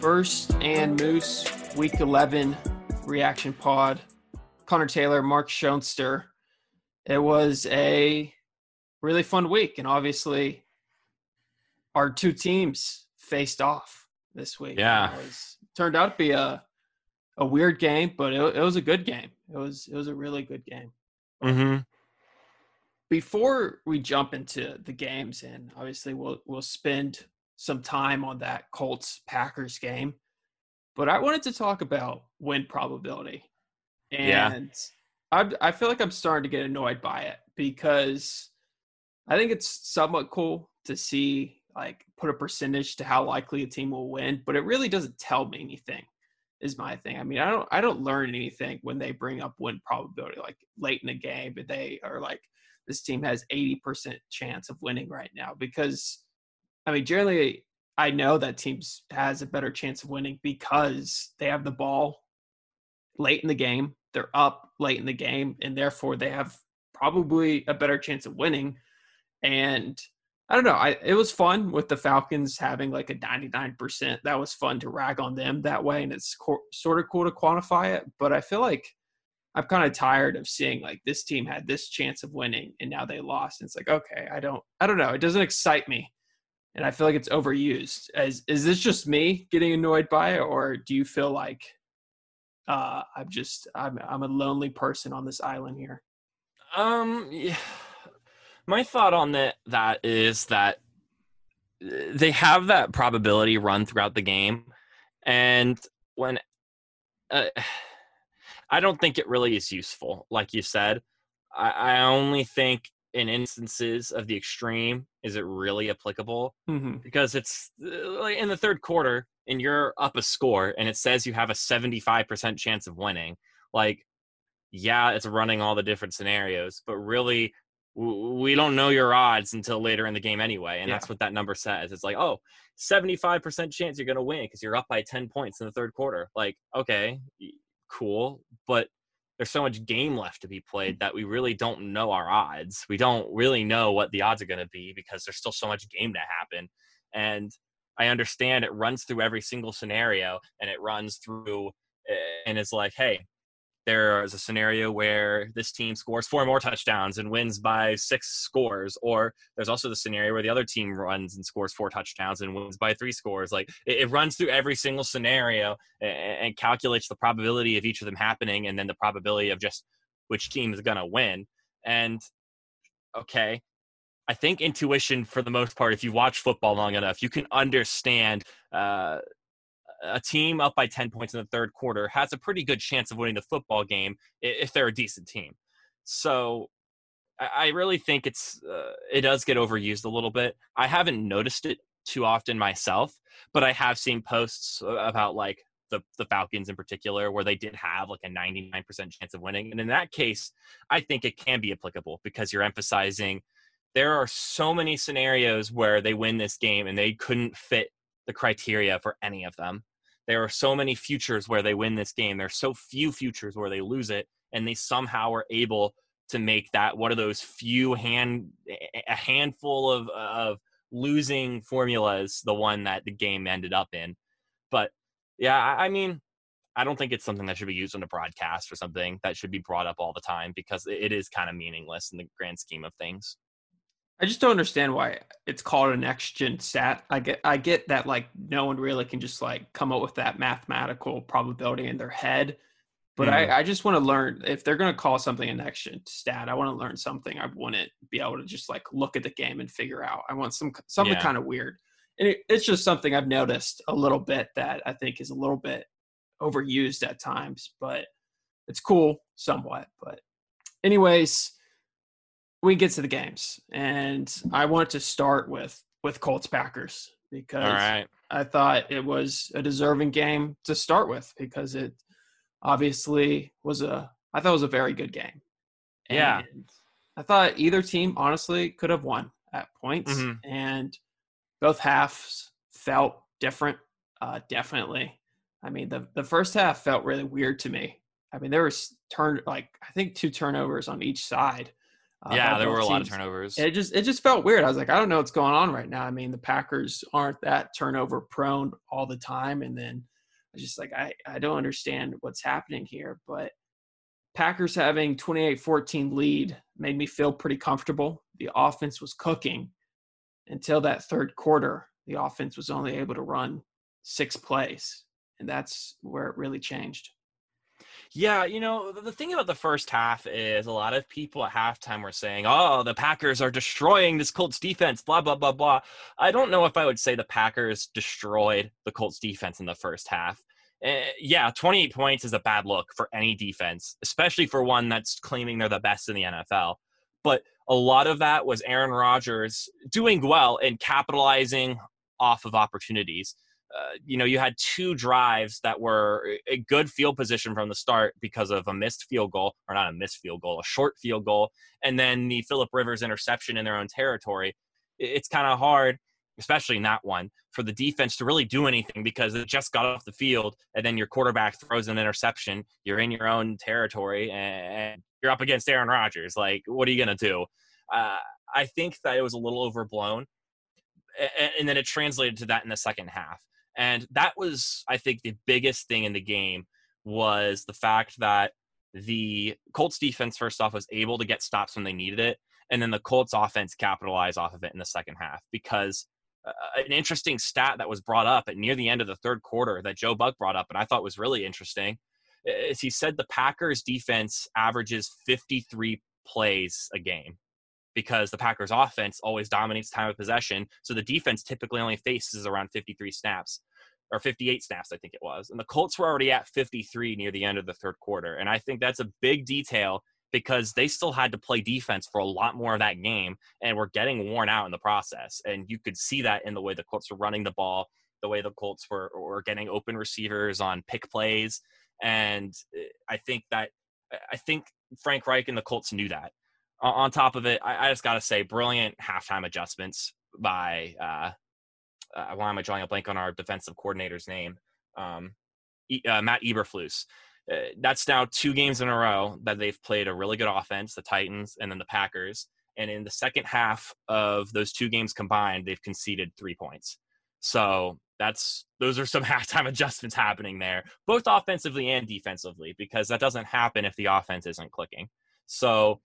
First and Moose, Week 11 reaction pod. Connor Taylor, Mark Schoenster. It was a really fun week, and obviously, our two teams faced off this week. Yeah, it was, turned out to be a a weird game, but it, it was a good game. It was it was a really good game. Mm-hmm. Before we jump into the games, and obviously we'll we'll spend some time on that Colts Packers game, but I wanted to talk about win probability, and yeah. I I feel like I'm starting to get annoyed by it because I think it's somewhat cool to see like put a percentage to how likely a team will win, but it really doesn't tell me anything. Is my thing. I mean, I don't I don't learn anything when they bring up win probability like late in the game, but they are like this team has 80% chance of winning right now because I mean, generally I know that teams has a better chance of winning because they have the ball late in the game. They're up late in the game and therefore they have probably a better chance of winning. And I don't know. I it was fun with the Falcons having like a 99%. That was fun to rag on them that way, and it's co- sort of cool to quantify it. But I feel like I'm kind of tired of seeing like this team had this chance of winning and now they lost. And it's like okay, I don't, I don't know. It doesn't excite me, and I feel like it's overused. As is this just me getting annoyed by it, or do you feel like uh, I'm just I'm I'm a lonely person on this island here? Um. Yeah my thought on that that is that uh, they have that probability run throughout the game, and when uh, I don't think it really is useful, like you said. I, I only think in instances of the extreme is it really applicable mm-hmm. because it's uh, like in the third quarter and you're up a score and it says you have a 75% chance of winning like yeah it's running all the different scenarios but really we don't know your odds until later in the game anyway and yeah. that's what that number says it's like oh 75% chance you're going to win because you're up by 10 points in the third quarter like okay cool but there's so much game left to be played that we really don't know our odds. We don't really know what the odds are going to be because there's still so much game to happen. And i understand it runs through every single scenario and it runs through eh, and it's like hey there is a scenario where this team scores four more touchdowns and wins by six scores or there's also the scenario where the other team runs and scores four touchdowns and wins by three scores. Like it, it runs through every single scenario and, and, calculates the probability of each of them happening and then the probability of just which team is going to win. And okay I think intuition, for the most part, if you watch football long enough, you can understand uh, a team up by 10 points in the third quarter has a pretty good chance of winning the football game if they're a decent team. So I really think it's uh, it does get overused a little bit. I haven't noticed it too often myself, but I have seen posts about like the the Falcons in particular where they did have like a 99% chance of winning. And in that case, I think it can be applicable because you're emphasizing there are so many scenarios where they win this game and they couldn't fit the criteria for any of them. There are so many futures where they win this game. There's so few futures where they lose it, and they somehow are able to make that one of those few hand a handful of of losing formulas the one that the game ended up in. But yeah, I mean, I don't think it's something that should be used on a broadcast or something that should be brought up all the time because it is kind of meaningless in the grand scheme of things. I just don't understand why it's called a next gen stat. I get I get that like no one really can just like come up with that mathematical probability in their head. But mm. I, I just want to learn if they're gonna call something a next gen stat, I want to learn something. I wouldn't be able to just like look at the game and figure out. I want some something yeah. kind of weird. And it, it's just something I've noticed a little bit that I think is a little bit overused at times, but it's cool somewhat. But anyways, we get to the games, and I want to start with with Colts Packers because I thought it was a deserving game to start with because it obviously was a I thought it was a very good game. And yeah. I thought either team honestly could have won at points mm-hmm. and both halves felt different uh, definitely. I mean the the first half felt really weird to me. I mean there was turn like I think two turnovers on each side Uh, yeah, there were a lot of teams. turnovers. It just it just felt weird. I was like, I don't know what's going on right now. I mean, the Packers aren't that turnover prone all the time, and then I was just like, I I don't understand what's happening here. But Packers having 28-14 lead made me feel pretty comfortable. The offense was cooking until that third quarter. The offense was only able to run six plays, and that's where it really changed. Yeah, you know, the- thing about the first half is a lot of people at halftime were saying, oh, the Packers are destroying this Colts defense, blah, blah, blah, blah. I don't know if I would say the Packers destroyed the Colts defense in the first half. Uh, yeah, 28 points is a bad look for any defense, especially for one that's claiming they're the best in the NFL. But a lot of that was Aaron Rodgers doing well and capitalizing off of opportunities uh, you know, you had two drives that were a good field position from the start because of a missed field goal, or not a missed field goal, a short field goal, and then the Philip Rivers interception in their own territory. It's kind of hard, especially in that one, for the defense to really do anything because it just got off the field, and then your quarterback throws an interception. You're in your own territory, and you're up against Aaron Rodgers. Like, what are you gonna do? Uh, I think that it was a little overblown, and then it translated to that in the second half and that was, I think, the biggest thing in the game was the fact that the Colts defense, first off, was able to get stops when they needed it. And then the Colts offense capitalized off of it in the second half because uh, an interesting stat that was brought up at near the end of the third quarter that Joe Buck brought up, and I thought was really interesting, is he said the Packers defense averages 53 plays a game because the Packers offense always dominates time of possession. So the defense typically only faces around 53 snaps or 58 snaps, I think it was. And the Colts were already at 53 near the end of the third quarter. And I think that's a big detail because they still had to play defense for a lot more of that game and were getting worn out in the process. And you could see that in the way the Colts were running the ball, the way the Colts were, were getting open receivers on pick plays. And eh, I think that, I think Frank Reich and the Colts knew that on top of it, I, I just got to say, brilliant halftime adjustments by. Uh, uh, why am I drawing a blank on our defensive coordinator's name? Um, e- uh, Matt Eberflus. Uh, that's now two games in a row that they've played a really good offense, the Titans and then the Packers. And in the second half of those two games combined, they've conceded three points. So that's those are some halftime adjustments happening there, both offensively and defensively, because that doesn't happen if the offense isn't clicking. So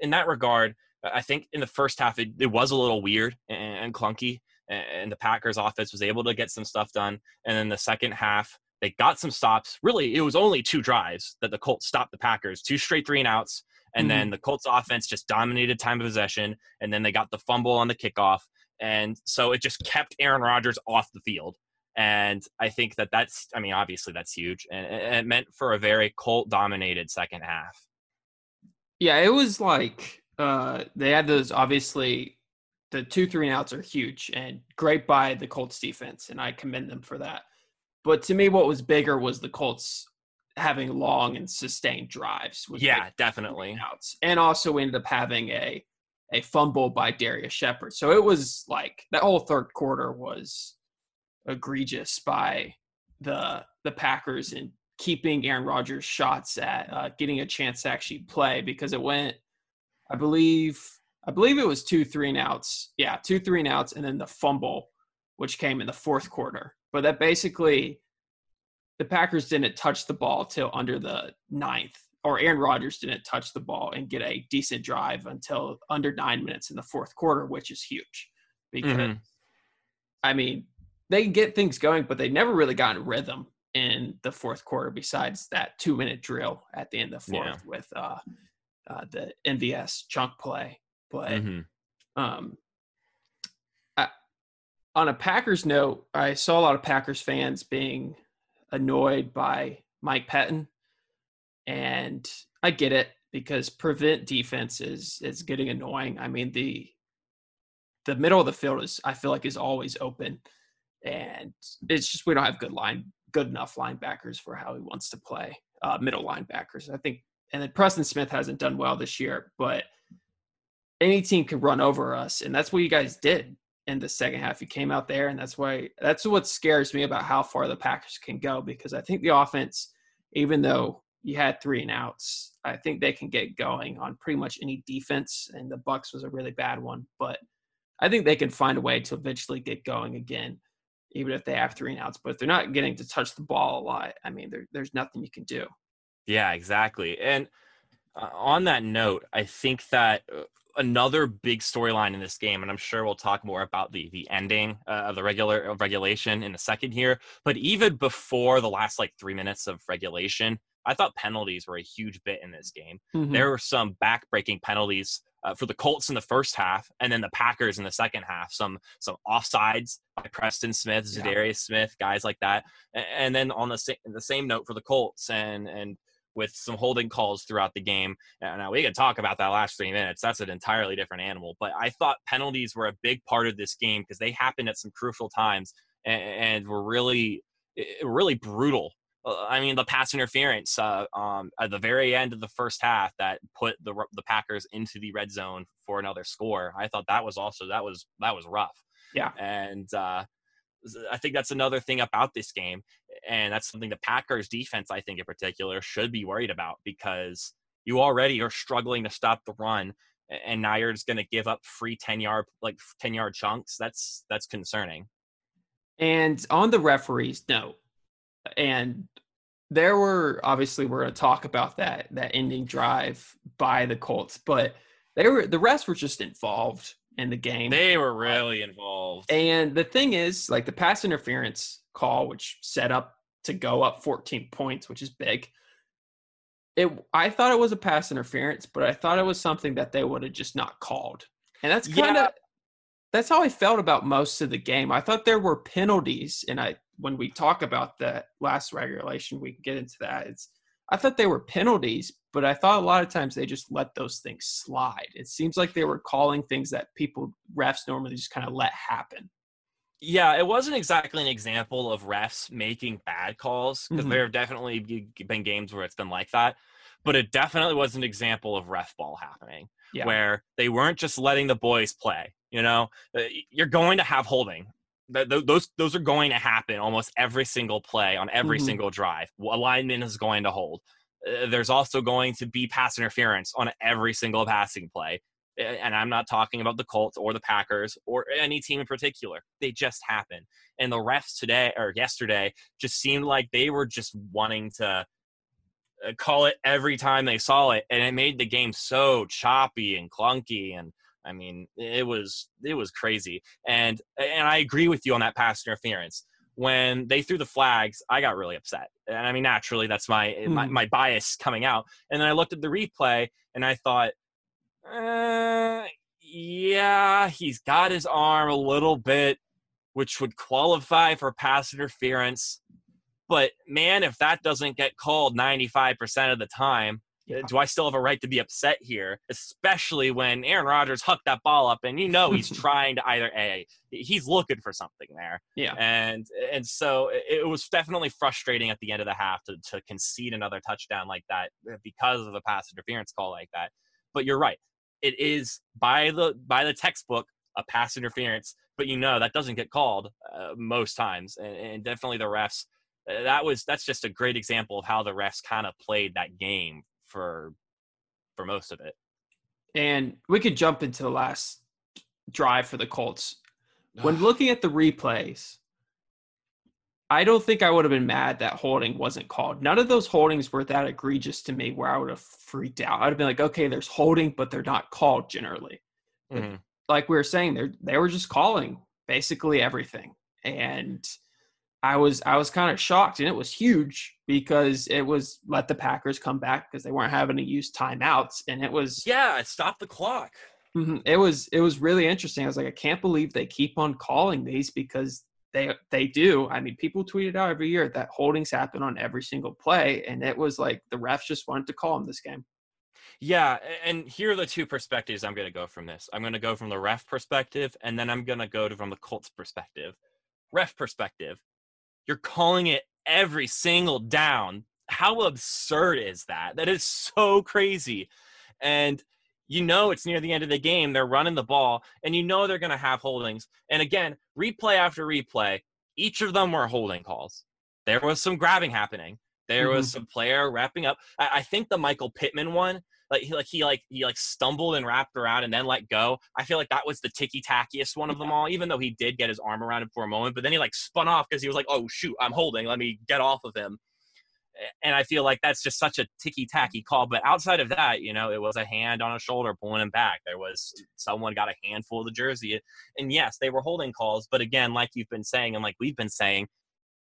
in that regard, I think in the first half it, it was a little weird and, and, clunky, and the Packers offense was able to get some stuff done. And then the second half, they got some stops. Really, it was only two drives that the Colts stopped the Packers, two straight three and outs, and mm-hmm. then the Colts offense just dominated time of possession, and then they got the fumble on the kickoff, and so it just kept Aaron Rodgers off the field. And I think that that's, I mean, obviously that's huge, and it meant for a very Colt dominated second half. Yeah, it was like uh, they had those obviously the two three and outs are huge and great by the Colts defense, and I commend them for that. But to me, what was bigger was the Colts having long and sustained drives. yeah, definitely. Outs, and also ended up having a a fumble by Darrius Shepherd. So it was like that whole third quarter was egregious by the the Packers and keeping Aaron Rodgers' shots at uh, getting a chance to actually play because it went, I believe, I believe it was two three and outs. Yeah, two three and outs, and then the fumble, which came in the fourth quarter. But that basically, the Packers didn't touch the ball till under the ninth, or Aaron Rodgers didn't touch the ball and get a decent drive until under nine minutes in the fourth quarter, which is huge because, mm-hmm. I mean, they get things going, but they never really got in rhythm in the fourth quarter besides that two minute drill at the end of the fourth yeah. with uh, uh, the MVS chunk play. But mm-hmm. um, I, on a Packers note, I saw a lot of Packers fans being annoyed by Mike Pettine, and I get it because prevent defense is is getting annoying. I mean the the middle of the field is I feel like is always open, and it's just we don't have good line good enough linebackers for how he wants to play, uh, middle linebackers. I think, and then Preston Smith hasn't done well this year, but any team can run over us, and that's what you guys did in the second half. You came out there, and that's why that's what scares me about how far the Packers can go because I think the offense, even though you had three and outs. I think they can get going on pretty much any defense, and the Bucs was a really bad one, but I think they can find a way to eventually get going again, even if they have three and outs. But if they're not getting to touch the ball a lot, I mean, there, there's nothing you can do. Yeah, exactly. And uh, on that note, I think that uh, another big storyline in this game, and I'm sure we'll talk more about the the ending uh, of the regular of regulation in a second here. But even before the last like three minutes of regulation, I thought penalties were a huge bit in this game. Mm-hmm. There were some backbreaking penalties uh, for the Colts in the first half, and then the Packers in the second half. Some some offsides by Preston Smith, Za'Darius yeah. Smith, guys like that. And, then on the same the same note for the Colts and and with some holding calls throughout the game. Now we could talk about that last three minutes. That's an entirely different animal. But I thought penalties were a big part of this game because they happened at some crucial times and, and were really, really brutal. Uh, I mean, the pass interference uh, um, at the very end of the first half that put the the Packers into the red zone for another score. I thought that was also that was that was rough. Yeah, and uh, I think that's another thing about this game, and that's something the Packers defense, I think in particular, should be worried about because you already are struggling to stop the run, and now you're just going to give up free ten yard like ten yard chunks. That's that's concerning. And on the referees note, and there were obviously we're going to talk about that that ending drive by the Colts, but they were the rest were just involved in the game. They were really involved. And the thing is, like the pass interference call, which set up to go up 14 points, which is big. It I thought it was a pass interference, but I thought it was something that they would have just not called. And that's kind of yeah. that's how I felt about most of the game. I thought there were penalties, and I when we talk about that last regulation, we can get into that. It's I thought they were penalties, but I thought a lot of times they just let those things slide. It seems like they were calling things that people refs normally just kind of let happen. Yeah, it wasn't exactly an example of refs making bad calls because mm-hmm. there have definitely been games where it's been like that, but it definitely was an example of ref ball happening yeah. where they weren't just letting the boys play. You know, uh, you're going to have holding. Those those are going to happen almost every single play on every mm-hmm. single drive. Alignment is going to hold. Uh, there's also going to be pass interference on every single passing play. And I'm not talking about the Colts or the Packers or any team in particular. They just happen. And the refs today or yesterday just seemed like they were just wanting to uh, call it every time they saw it. And it made the game so choppy and clunky. And I mean, it was it was crazy. And and I agree with you on that pass interference when they threw the flags, I got really upset. And I mean, naturally, that's my, mm. my, my bias coming out. And then I looked at the replay and I thought, uh, yeah, he's got his arm a little bit, which would qualify for pass interference. But man, if that doesn't get called 95% of the time, yeah. do I still have a right to be upset here? Especially when Aaron Rodgers hucked that ball up, and you know he's trying to either a he's looking for something there. Yeah, and and so it was definitely frustrating at the end of the half to to concede another touchdown like that uh, because of a pass interference call like that. But you're right, it is by the by the textbook a pass interference, but you know that doesn't get called uh, most times, and, and definitely the refs. Uh, that was that's just a great example of how the refs kind of played that game for for most of it. And we could jump into the last drive for the Colts. When looking at the replays, I don't think I would have been mad that holding wasn't called. None of those holdings were that egregious to me where I would have freaked out. I'd have been like, okay, there's holding, but they're not called generally. Mm-hmm. Like we were saying, they they were just calling basically everything. And I was I was kind of shocked, and it was huge because it was let the Packers come back because they weren't having to use timeouts, and it was yeah, it stopped the clock. Mm-hmm, it was it was really interesting. I was like, I can't believe they keep on calling these because they they do. I mean, people tweet it out every year that holdings happen on every single play, and it was like the refs just wanted to call them this game. Yeah, and here are the two perspectives I'm going to go from this. I'm going to go from the ref perspective, and then I'm going to go to from the Colts perspective. Ref perspective you're calling it every single down. How absurd is that? That is so crazy. And you know it's near the end of the game. They're running the ball, and you know they're going to have holdings. And again, replay after replay, each of them were holding calls. There was some grabbing happening. There was mm-hmm. some player wrapping up. I, I think the Michael Pittman one, like he like he like he like stumbled and wrapped around and then let go. I feel like that was the ticky tackiest one of them all, even though he did get his arm around him for a moment, but then he like spun off because he was like, Oh shoot, I'm holding, let me get off of him. And I feel like that's just such a ticky tacky call. But outside of that, you know, it was a hand on a shoulder pulling him back. There was someone got a handful of the jersey. And yes, they were holding calls. But again, like you've been saying, and like we've been saying,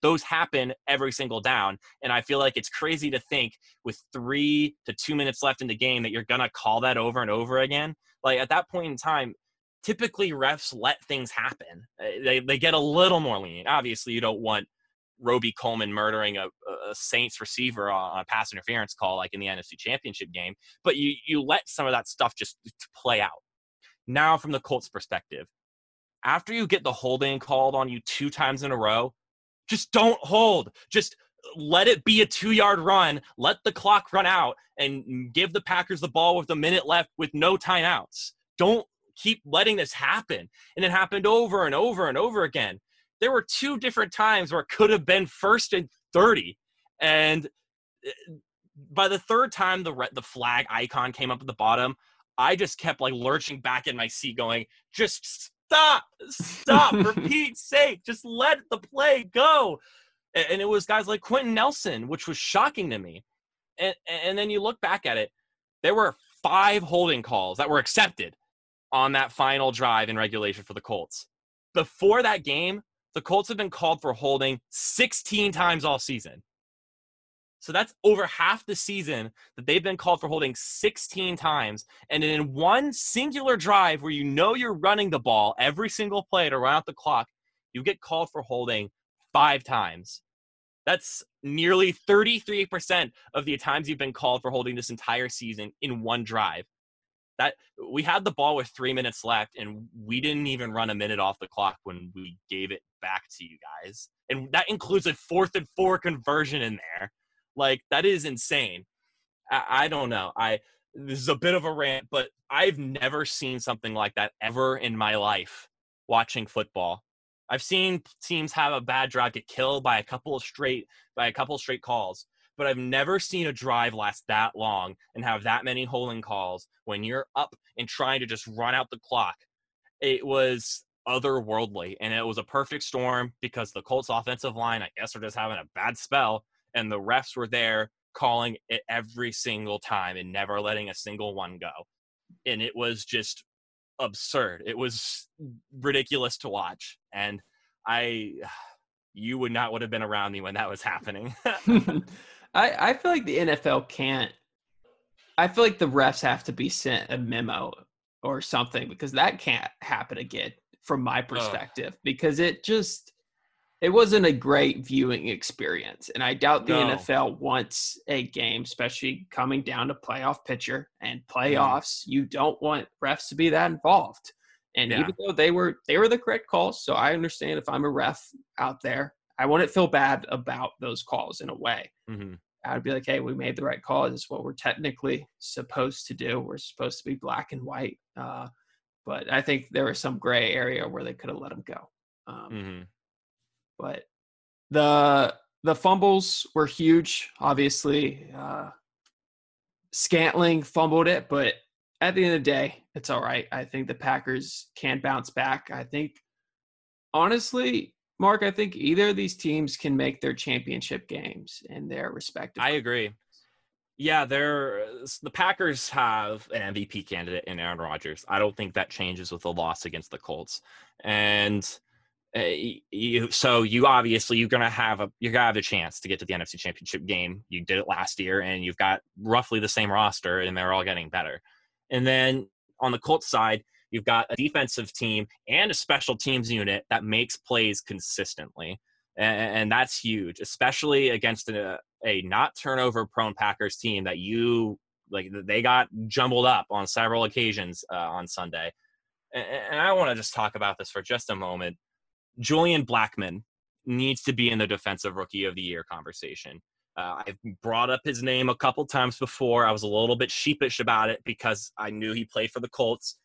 those happen every single down. And I feel like it's crazy to think with three to two minutes left in the game that you're going to call that over and over again. Like at that point in time, typically refs let things happen. Uh, They, they get a little more lenient. Obviously, you don't want Robey-Coleman murdering a, a Saints receiver on a pass interference call like in the NFC Championship game, but you, you let some of that stuff just play out. Now, from the Colts' perspective, after you get the holding called on you two times in a row, just don't hold. Just let it be a two yard run. Let the clock run out and give the Packers the ball with a minute left with no timeouts. Don't keep letting this happen. And it happened over and over and over again. There were two different times where it could have been first and 30. And uh, by the third time the the flag icon came up at the bottom, I just kept like lurching back in my seat going, just stop, stop, for Pete's sake, just let the play go. And it was guys like Quenton Nelson, which was shocking to me. And and then you look back at it, there were five holding calls that were accepted on that final drive in regulation for the Colts. Before that game, the Colts have been called for holding 16 times all season. So that's over half the season that they've been called for holding 16 times. And in one singular drive where you know you're running the ball every single play to run out the clock, you get called for holding five times. That's nearly 33% of the times you've been called for holding this entire season in one drive. That we had the ball with three minutes left, and we didn't even run a minute off the clock when we gave it back to you guys. And that includes a fourth and four conversion in there. Like that is insane. I, I don't know. I this is a bit of a rant, but I've never seen something like that ever in my life watching football. I've seen teams have a bad drive get killed by a couple of straight by a couple of straight calls, but I've never seen a drive last that long and have that many holding calls when you're up and trying to just run out the clock. It was otherworldly, and it was a perfect storm because the Colts offensive line, I guess, are just having a bad spell, and the refs were there calling it every single time and never letting a single one go. And it was just absurd. It was ridiculous to watch. And I you would not would have been around me when that was happening. I, I feel like the NFL can't. I feel like the refs have to be sent a memo or something because that can't happen again from my perspective because it just it wasn't a great viewing experience and I doubt the No. NFL wants a game especially coming down to playoff pitcher and Mm-hmm. playoffs you don't want refs to be that involved and Yeah. even though they were they were the correct calls so I understand if I'm a ref out there I wouldn't feel bad about those calls in a way Mhm. I would be like, hey, we made the right call. This is what we're technically supposed to do. We're supposed to be black and white. Uh, but I think there was some gray area where they could have let him go. Um, Mhm. But the the fumbles were huge. Obviously, uh, Scantling fumbled it, but at the end of the day, it's all right. I think the Packers can bounce back. I think, honestly, Mark, I think either of these teams can make their championship games in their respective. I agree. Yeah, they're the Packers have an MVP candidate in Aaron Rodgers. I don't think that changes with a loss against the Colts. And uh, you, so you obviously you're gonna have a you're gonna have a chance to get to the NFC Championship game. You did it last year, and you've got roughly the same roster, and they're all getting better. And then on the Colts side, you've got a defensive team and a special teams unit that makes plays consistently, and, and that's huge, especially against a, a not turnover prone Packers team that you like. They got jumbled up on several occasions uh, on Sunday, and, and I want to just talk about this for just a moment. Julian Blackmon needs to be in the defensive rookie of the year conversation. Uh, I've brought up his name a couple times before. I was a little bit sheepish about it because I knew he played for the Colts,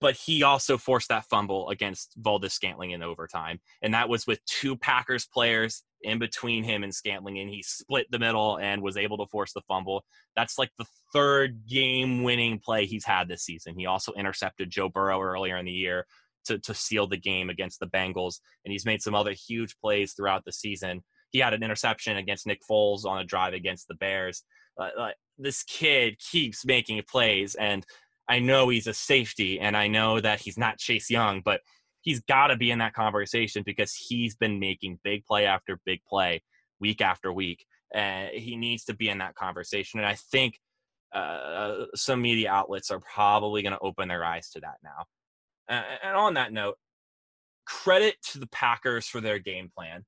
but he also forced that fumble against Valdes-Scantling in overtime, and that was with two Packers players in between him and Scantling, and he split the middle and was able to force the fumble. That's like the third game winning play he's had this season. He also intercepted Joe Burrow earlier in the year to, to seal the game against the Bengals, and he's made some other huge plays throughout the season. He had an interception against Nick Foles on a drive against the Bears. Uh, uh, this kid keeps making plays, and I know he's a safety, and I know that he's not Chase Young, but he's got to be in that conversation because he's been making big play after big play week after week. And he needs to be in that conversation. And I think uh, some media outlets are probably going to open their eyes to that now. And on that note, credit to the Packers for their game plan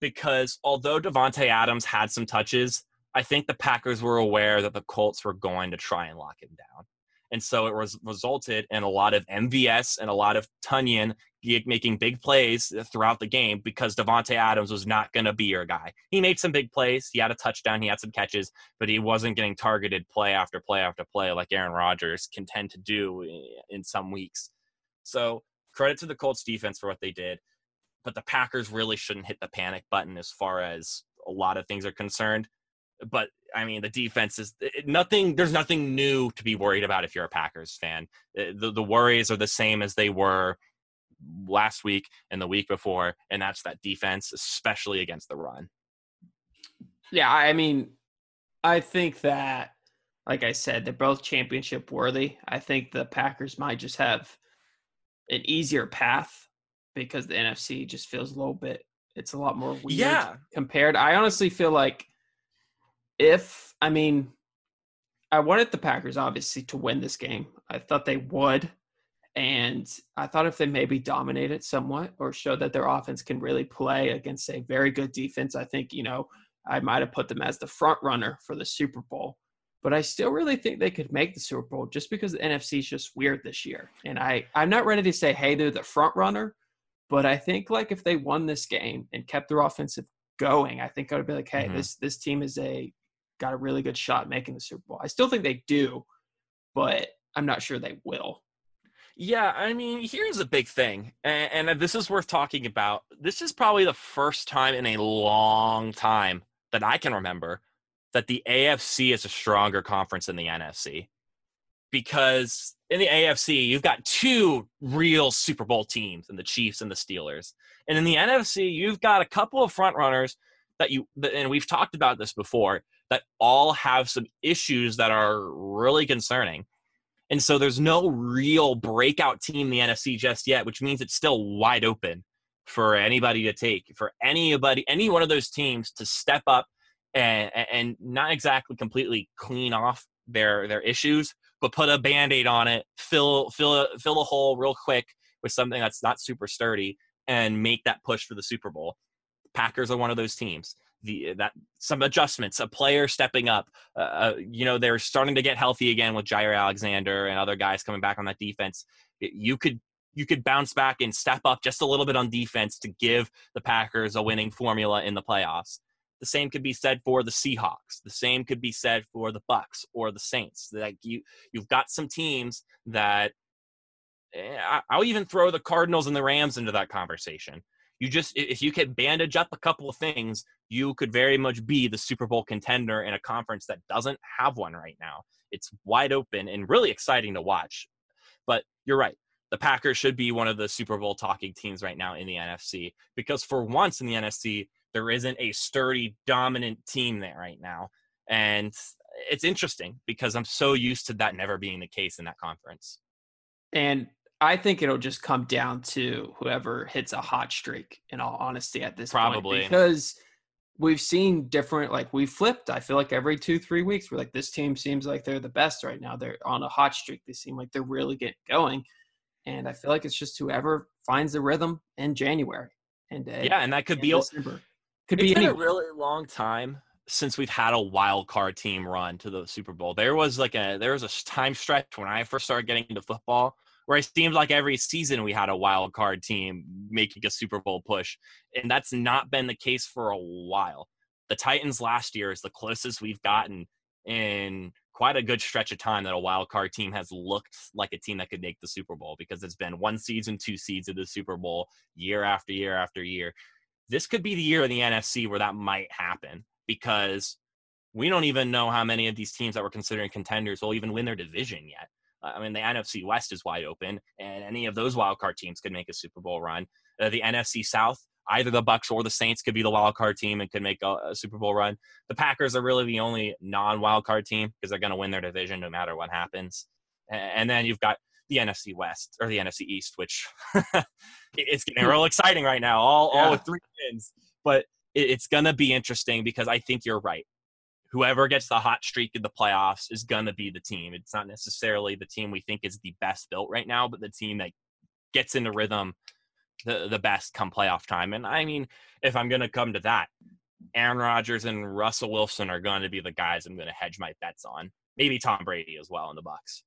because although Davante Adams had some touches, I think the Packers were aware that the Colts were going to try and lock him down. And so it was resulted in a lot of MVS and a lot of Tonyan making big plays uh, throughout the game because Davante Adams was not going to be your guy. He made some big plays. He had a touchdown. He had some catches, but he wasn't getting targeted play after play after play like Aaron Rodgers can tend to do eh, in some weeks. So credit to the Colts defense for what they did, but the Packers really shouldn't hit the panic button as far as a lot of things are concerned. But I mean, the defense is nothing. There's nothing new to be worried about if you're a Packers fan. Uh, the, the worries are the same as they were last week and the week before, and that's that defense, especially against the run. Yeah, I mean, I think that, like I said, they're both championship worthy. I think the Packers might just have an easier path because the NFC just feels a little bit. It's a lot more weird. Yeah. Compared, I honestly feel like if I mean, I wanted the Packers obviously to win this game. I thought they would. And I thought if they maybe dominate it somewhat or show that their offense can really play against a very good defense, I think, you know, I might have put them as the front runner for the Super Bowl. But I still really think they could make the Super Bowl just because the NFC is just weird this year. And I, I'm not ready to say, hey, they're the front runner. But I think like if they won this game and kept their offensive going, I think I would be like, hey, mm-hmm. this this team is a got a really good shot making the Super Bowl. I still think they do, but I'm not sure they will. Yeah, I mean, here's a big thing, and, and, this is worth talking about. This is probably the first time in a long time that I can remember that the AFC is a stronger conference than the NFC. Because in the AFC, you've got two real Super Bowl teams, and the Chiefs and the Steelers. And in the NFC, you've got a couple of front runners that you, and we've talked about this before, that all have some issues that are really concerning. And so there's no real breakout team in the NFC just yet, which means it's still wide open for anybody to take, for anybody, any one of those teams to step up and and not exactly completely clean off their their issues, but put a band-aid on it, fill fill fill a hole real quick with something that's not super sturdy and make that push for the Super Bowl. Packers are one of those teams the that some adjustments, a player stepping up. Uh, uh, you know, they're starting to get healthy again with Jaire Alexander and other guys coming back on that defense. You could you could bounce back and step up just a little bit on defense to give the Packers a winning formula in the playoffs. The same could be said for the Seahawks. The same could be said for the Bucs or the Saints. Like you, you've got some teams that eh, I'll even throw the Cardinals and the Rams into that conversation you just if you could bandage up a couple of things, you could very much be the Super Bowl contender in a conference that doesn't have one right now. It's wide open and really exciting to watch. But you're right. The Packers should be one of the Super Bowl talking teams right now in the NFC because for once in the NFC, there isn't a sturdy, dominant team there right now. And it's interesting because I'm so used to that never being the case in that conference. And I think it'll just come down to whoever hits a hot streak. In all honesty, at this probably point, because we've seen different. Like we flipped. I feel like every two three weeks, we're like this team seems like they're the best right now. They're on a hot streak. They seem like they're really getting going, and I feel like it's just whoever finds the rhythm in January. And uh, yeah, and that could be December. Could it's be been a really long time since we've had a wild card team run to the Super Bowl. There was like a there was a time stretch when I first started getting into football where it seemed like every season we had a wild card team making a Super Bowl push. And that's not been the case for a while. The Titans last year is the closest we've gotten in quite a good stretch of time that a wild card team has looked like a team that could make the Super Bowl because it's been one season, two seeds of the Super Bowl year after year after year. This could be the year in the NFC where that might happen because we don't even know how many of these teams that we're considering contenders will even win their division yet. I mean, the NFC West is wide open, and any of those wildcard teams could make a Super Bowl run. Uh, the NFC South, either the Bucs or the Saints could be the wildcard team and could make a, a, Super Bowl run. The Packers are really the only non-wildcard team because they're going to win their division no matter what happens. And then you've got the NFC West or the NFC East, which it's getting hmm. real exciting right now. All yeah. all with three wins, but it, it's going to be interesting because I think you're right whoever gets the hot streak in the playoffs is going to be the team. It's not necessarily the team we think is the best built right now, but the team that gets into rhythm the, the best come playoff time. And I mean, if I'm going to come to that, Aaron Rodgers and Russell Wilson are going to be the guys I'm going to hedge my bets on. Maybe Tom Brady as well in the Bucs.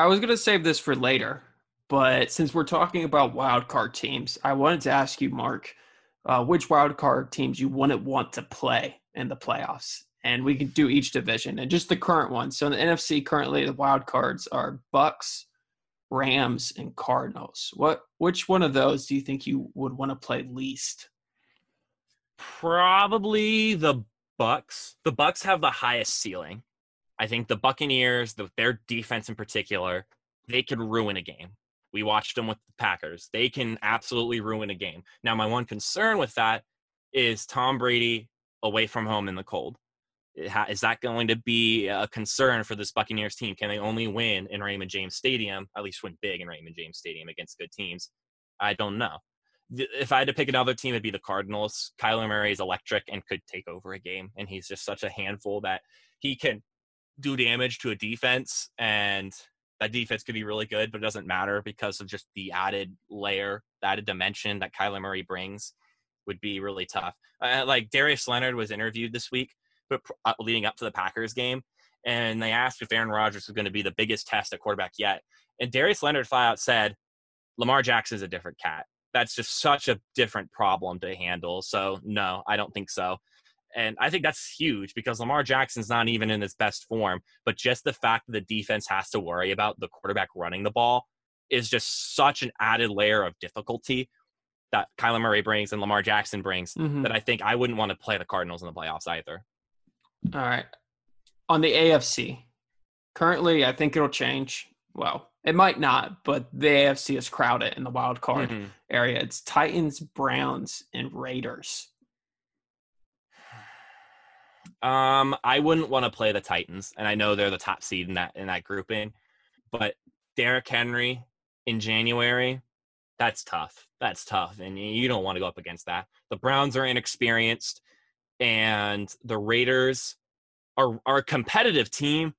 I was going to save this for later, but since we're talking about wild card teams, I wanted to ask you, Mark, uh, which wild card teams you wouldn't want to play in the playoffs. And we can do each division and just the current ones. So in the NFC currently the wild cards are Bucs, Rams, and Cardinals. What which one of those do you think you would want to play least? Probably the Bucs. The Bucs have the highest ceiling. I think the Buccaneers, the, their defense in particular, they could ruin a game. We watched them with the Packers. They can absolutely ruin a game. Now, my one concern with that is Tom Brady away from home in the cold. Is that going to be a concern for this Buccaneers team? Can they only win in Raymond James Stadium, at least win big in Raymond James Stadium against good teams? I don't know. If I had to pick another team, it'd be the Cardinals. Kyler Murray is electric and could take over a game, and he's just such a handful that he can do damage to a defense, and that defense could be really good, but it doesn't matter because of just the added layer, the added dimension that Kyler Murray brings would be really tough. Uh, like Darius Leonard was interviewed this week, but uh, leading up to the Packers game, and they asked if Aaron Rodgers was going to be the biggest test at quarterback yet, and Darius Leonard flat out said, "Lamar Jackson is a different cat. That's just such a different problem to handle. So no, I don't think so." And I think that's huge because Lamar Jackson's not even in his best form, but just the fact that the defense has to worry about the quarterback running the ball is just such an added layer of difficulty that Kyler Murray brings and Lamar Jackson brings mm-hmm. that I think I wouldn't want to play the Cardinals in the playoffs either. All right. On the AFC, currently, I think it'll change. Well, it might not, but the AFC is crowded in the wild card mm-hmm. area. It's Titans, Browns, and Raiders. Um, I wouldn't want to play the Titans, and I know they're the top seed in that in that grouping, but Derrick Henry in January, that's tough. That's tough, and you don't want to go up against that. The Browns are inexperienced, and the Raiders are are a competitive team,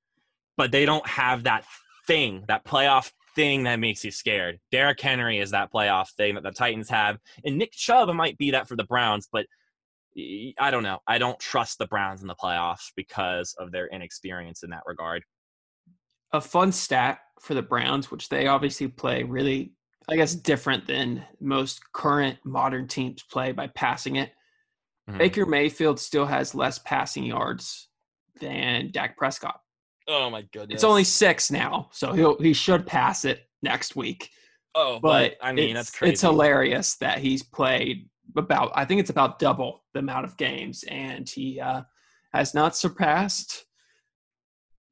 but they don't have that thing, that playoff thing that makes you scared. Derrick Henry is that playoff thing that the Titans have, and Nick Chubb might be that for the Browns, but I don't know. I don't trust the Browns in the playoffs because of their inexperience in that regard. A fun stat for the Browns, which they obviously play really I guess, different than most current modern teams play by passing it. Mm-hmm. Baker Mayfield still has less passing yards than Dak Prescott. Oh my goodness! It's only six now, so he'll he should pass it next week. Oh, but, but I mean that's crazy. It's hilarious that he's played about. I think it's about double the amount of games, and he uh, has not surpassed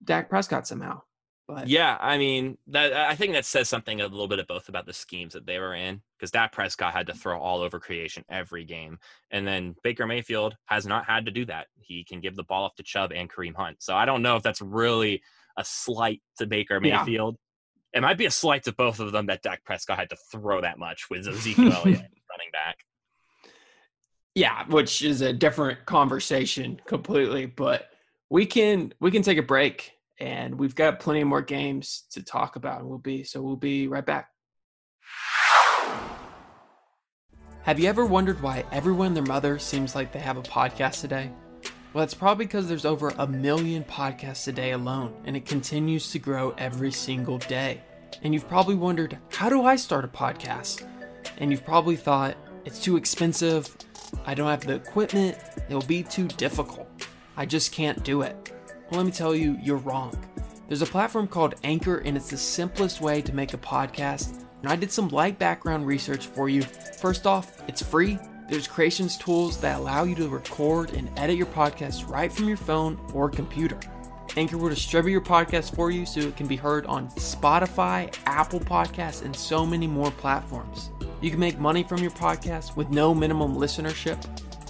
Dak Prescott somehow. But yeah, I mean, that I think that says something a little bit of both about the schemes that they were in because Dak Prescott had to throw all over creation every game, and then Baker Mayfield has not had to do that. He can give the ball off to Chubb and Kareem Hunt. So I don't know if that's really a slight to Baker Mayfield. Yeah. It might be a slight to both of them that Dak Prescott had to throw that much with Ezekiel Elliott running back. Yeah, which is a different conversation completely, but we can we can take a break and we've got plenty more games to talk about. and We'll be so we'll be right back. Have you ever wondered why everyone and their mother seems like they have a podcast today? Well, it's probably because there's over a million podcasts a day alone, and it continues to grow every single day. And you've probably wondered, how do I start a podcast? And you've probably thought, it's too expensive, I don't have the equipment, it'll be too difficult, I just can't do it. Well, let me tell you, you're wrong. There's a platform called Anchor, and it's the simplest way to make a podcast. And I did some light background research for you. First off, it's free. There's creations tools that allow you to record and edit your podcast right from your phone or computer. Anchor will distribute your podcast for you so it can be heard on Spotify, Apple Podcasts, and so many more platforms. You can make money from your podcast with no minimum listenership.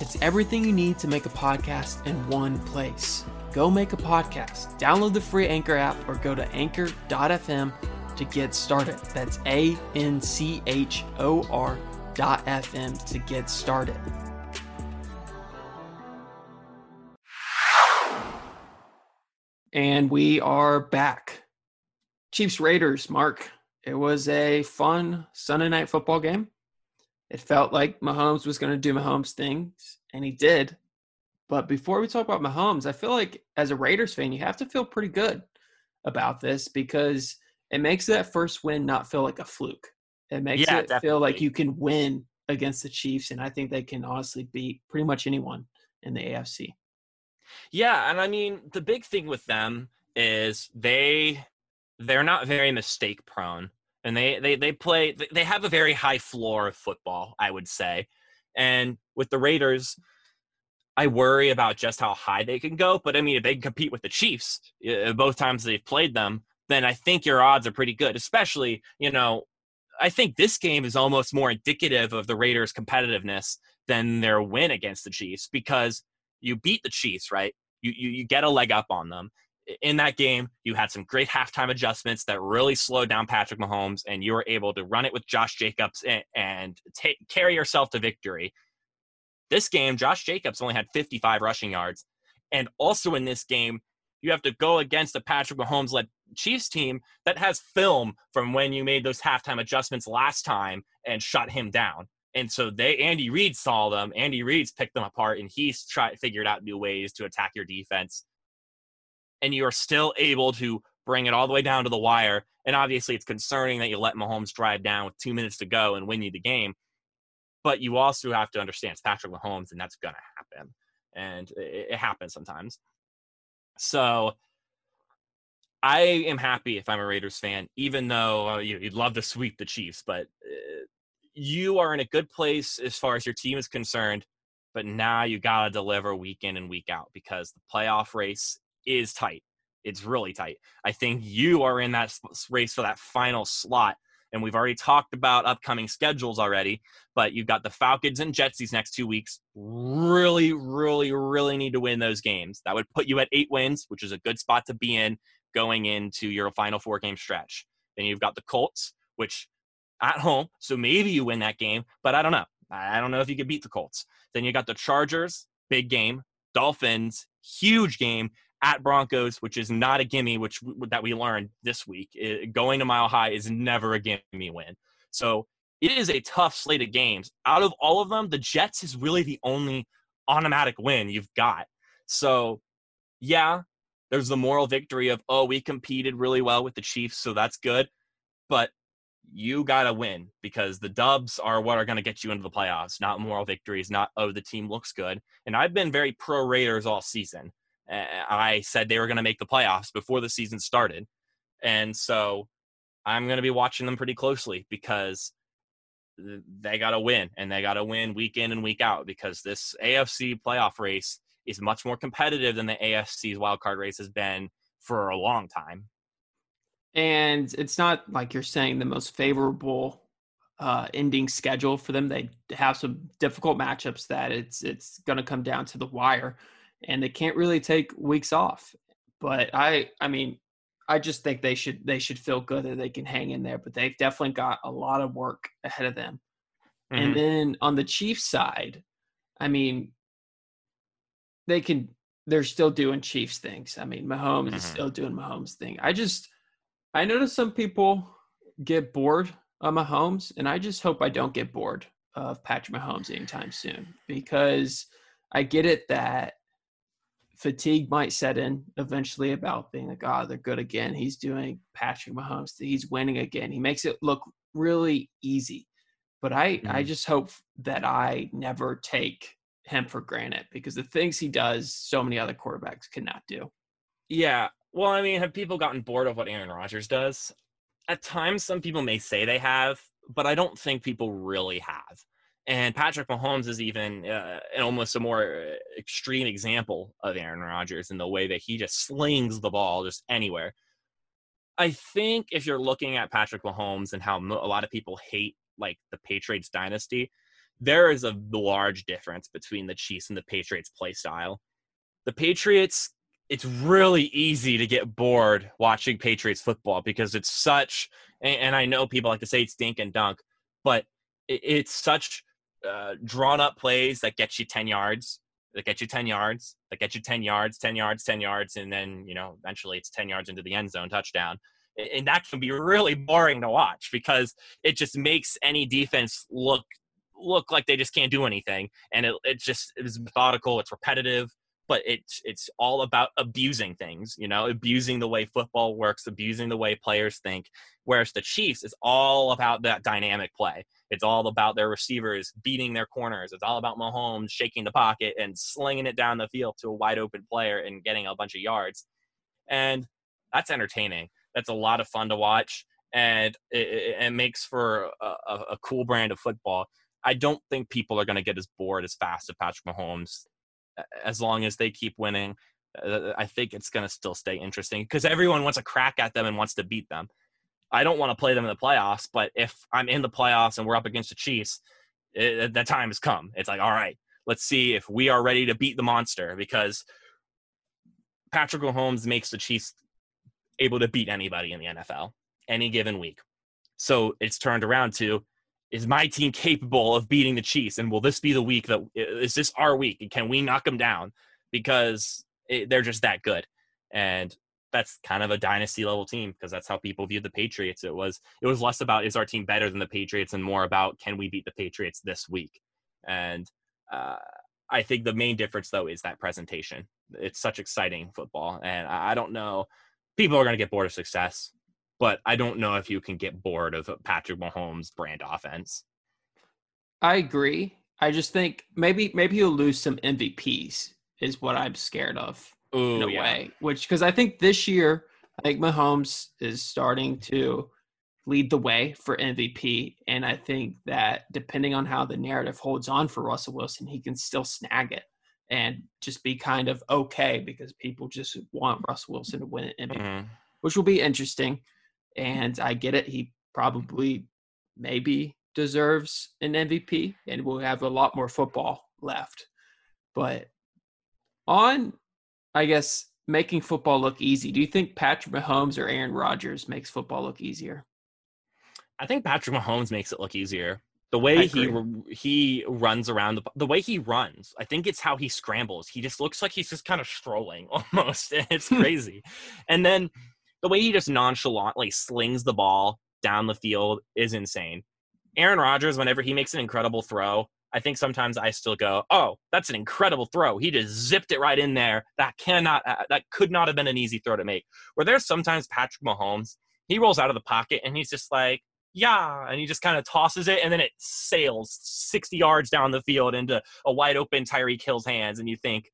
It's everything you need to make a podcast in one place. Go make a podcast. Download the free Anchor app or go to anchor.fm to get started. That's A N C H O R dot FM to get started. And we are back. Chiefs Raiders, Mark. It was a fun Sunday night football game. It felt like Mahomes was going to do Mahomes things, and he did. But before we talk about Mahomes, I feel like as a Raiders fan, you have to feel pretty good about this because it makes that first win not feel like a fluke. It makes Yeah, it feel like you can win against the Chiefs, and I think they can honestly beat pretty much anyone in the AFC. Yeah, and I mean the big thing with them is they they're not very mistake prone, and they they they play they- have a very high floor of football, I would say. And with the Raiders, I worry about just how high they can go. But I mean, if they can compete with the Chiefs uh, both times they've played them, then I think your odds are pretty good. Especially, you know, I think this game is almost more indicative of the Raiders' competitiveness than their win against the Chiefs because you beat the Chiefs, right? You, you you get a leg up on them. In that game, you had some great halftime adjustments that really slowed down Patrick Mahomes, and you were able to run it with Josh Jacobs and, and ta carry yourself to victory. This game, Josh Jacobs only had 55 rushing yards, and also in this game, you have to go against a Patrick Mahomes led Chiefs team that has film from when you made those halftime adjustments last time and shut him down. And so they Andy Reid saw them. Andy Reid's picked them apart, and he's tried figured out new ways to attack your defense. And you are still able to bring it all the way down to the wire. And obviously, it's concerning that you let Mahomes drive down with two minutes to go and win you the game. But you also have to understand it's Patrick Mahomes, and that's going to happen. And it, it happens sometimes. So I am happy if I'm a Raiders fan, even though uh, you, you'd love to sweep the Chiefs, but uh, you are in a good place as far as your team is concerned. But now you got to deliver week in and week out because the playoff race is tight. It's really tight. I think you are in that race for that final slot. And we've already talked about upcoming schedules already, but you've got the Falcons and Jets these next two weeks. Really, really, really need to win those games. That would put you at eight wins, which is a good spot to be in going into your final four game stretch. Then you've got the Colts, which at home, so maybe you win that game, but I don't know. I don't know if you can beat the Colts. Then you got the Chargers, big game. Dolphins, huge game at Broncos, which is not a gimme, which that we learned this week. I- going to Mile High is never a gimme win. So it is a tough slate of games. Out of all of them, the Jets is really the only automatic win you've got. So yeah, there's the moral victory of oh, we competed really well with the Chiefs, so that's good. But you got to win because the dubs are what are going to get you into the playoffs, not moral victories, not oh, the team looks good. And I've been very pro Raiders all season. Uh, I said they were going to make the playoffs before the season started. And so I'm going to be watching them pretty closely because they got to win and they got to win week in and week out because this AFC playoff race is much more competitive than the AFC's wild card race has been for a long time. And it's not like you're saying the most favorable uh, ending schedule for them. They have some difficult matchups that it's it's going to come down to the wire, and they can't really take weeks off. But I, I mean, I just think they should they should feel good that they can hang in there. But they've definitely got a lot of work ahead of them. Mhm. And then on the Chiefs side, I mean, they can. They're still doing Chiefs things. I mean, Mahomes is Mhm. still doing Mahomes thing. I just, I notice some people get bored of Mahomes, and I just hope I don't get bored of Patrick Mahomes anytime soon because I get it that fatigue might set in eventually about being like, oh, they're good again. He's doing Patrick Mahomes. He's winning again. He makes it look really easy. But I, I Mhm. just hope that I never take him for granted because the things he does, so many other quarterbacks cannot do. Yeah. Well, I mean, have people gotten bored of what Aaron Rodgers does? At times, some people may say they have, but I don't think people really have. And Patrick Mahomes is even uh, almost a more uh, extreme example of Aaron Rodgers in the way that he just slings the ball just anywhere. I think if you're looking at Patrick Mahomes and how a lot of people hate like the Patriots dynasty, there is a large difference between the Chiefs and the Patriots play style. The Patriots, it's really easy to get bored watching Patriots football because it's such, and I know people like to say it's dink and dunk, but it's such uh, drawn up plays that get you 10 yards, that get you 10 yards, that get you 10 yards, 10 yards, 10 yards, and then, you know, eventually it's 10 yards into the end zone touchdown. And that can be really boring to watch because it just makes any defense look look like they just can't do anything. And it, it just is methodical, it's repetitive, but it's it's all about abusing things, you know, abusing the way football works, abusing the way players think. Whereas the Chiefs is all about that dynamic play. It's all about their receivers beating their corners. It's all about Mahomes shaking the pocket and slinging it down the field to a wide open player and getting a bunch of yards. And that's entertaining. That's a lot of fun to watch. And it, it makes for a, a, cool brand of football. I don't think people are going to get as bored as fast as Patrick Mahomes as long as they keep winning. Uh, I think it's going to still stay interesting because everyone wants a crack at them and wants to beat them. I don't want to play them in the playoffs, but if I'm in the playoffs and we're up against the Chiefs, eh, it, that time has come. It's like, all right, let's see if we are ready to beat the monster because Patrick Mahomes makes the Chiefs able to beat anybody in the NFL any given week. So it's turned around to is my team capable of beating the Chiefs? And will this be the week that eh, is this our week? And can we knock them down? Because it, they're just that good. And that's kind of a dynasty level team because that's how people viewed the Patriots. It was it was less about is our team better than the Patriots and more about can we beat the Patriots this week. And uh, I think the main difference though is that presentation. It's such exciting football, and I, I don't know. People are going to get bored of success, but I don't know if you can get bored of Patrick Mahomes' brand offense. I agree. I just think maybe maybe you'll lose some MVPs is what I'm scared of. Ooh, in a yeah. way. Which because I think this year, I think Mahomes is starting to lead the way for MVP. And I think that depending on how the narrative holds on for Russell Wilson, he can still snag it and just be kind of okay because people just want Russell Wilson to win an MVP, mm-hmm. which will be interesting. And I get it. He probably maybe deserves an MVP and we'll have a lot more football left. But on I guess making football look easy. Do you think Patrick Mahomes or Aaron Rodgers makes football look easier? I think Patrick Mahomes makes it look easier. The way he he runs around the the way he runs, I think it's how he scrambles. He just looks like he's just kind of strolling almost. It's crazy. and then the way he just nonchalantly slings the ball down the field is insane. Aaron Rodgers, whenever he makes an incredible throw, I think sometimes I still go, "Oh, that's an incredible throw. He just zipped it right in there. That cannot uh, that could not have been an easy throw to make." Where there's sometimes Patrick Mahomes, he rolls out of the pocket and he's just like, "Yeah," and he just kind of tosses it and then it sails 60 yards down the field into a wide open Tyreek Hill's hands and you think,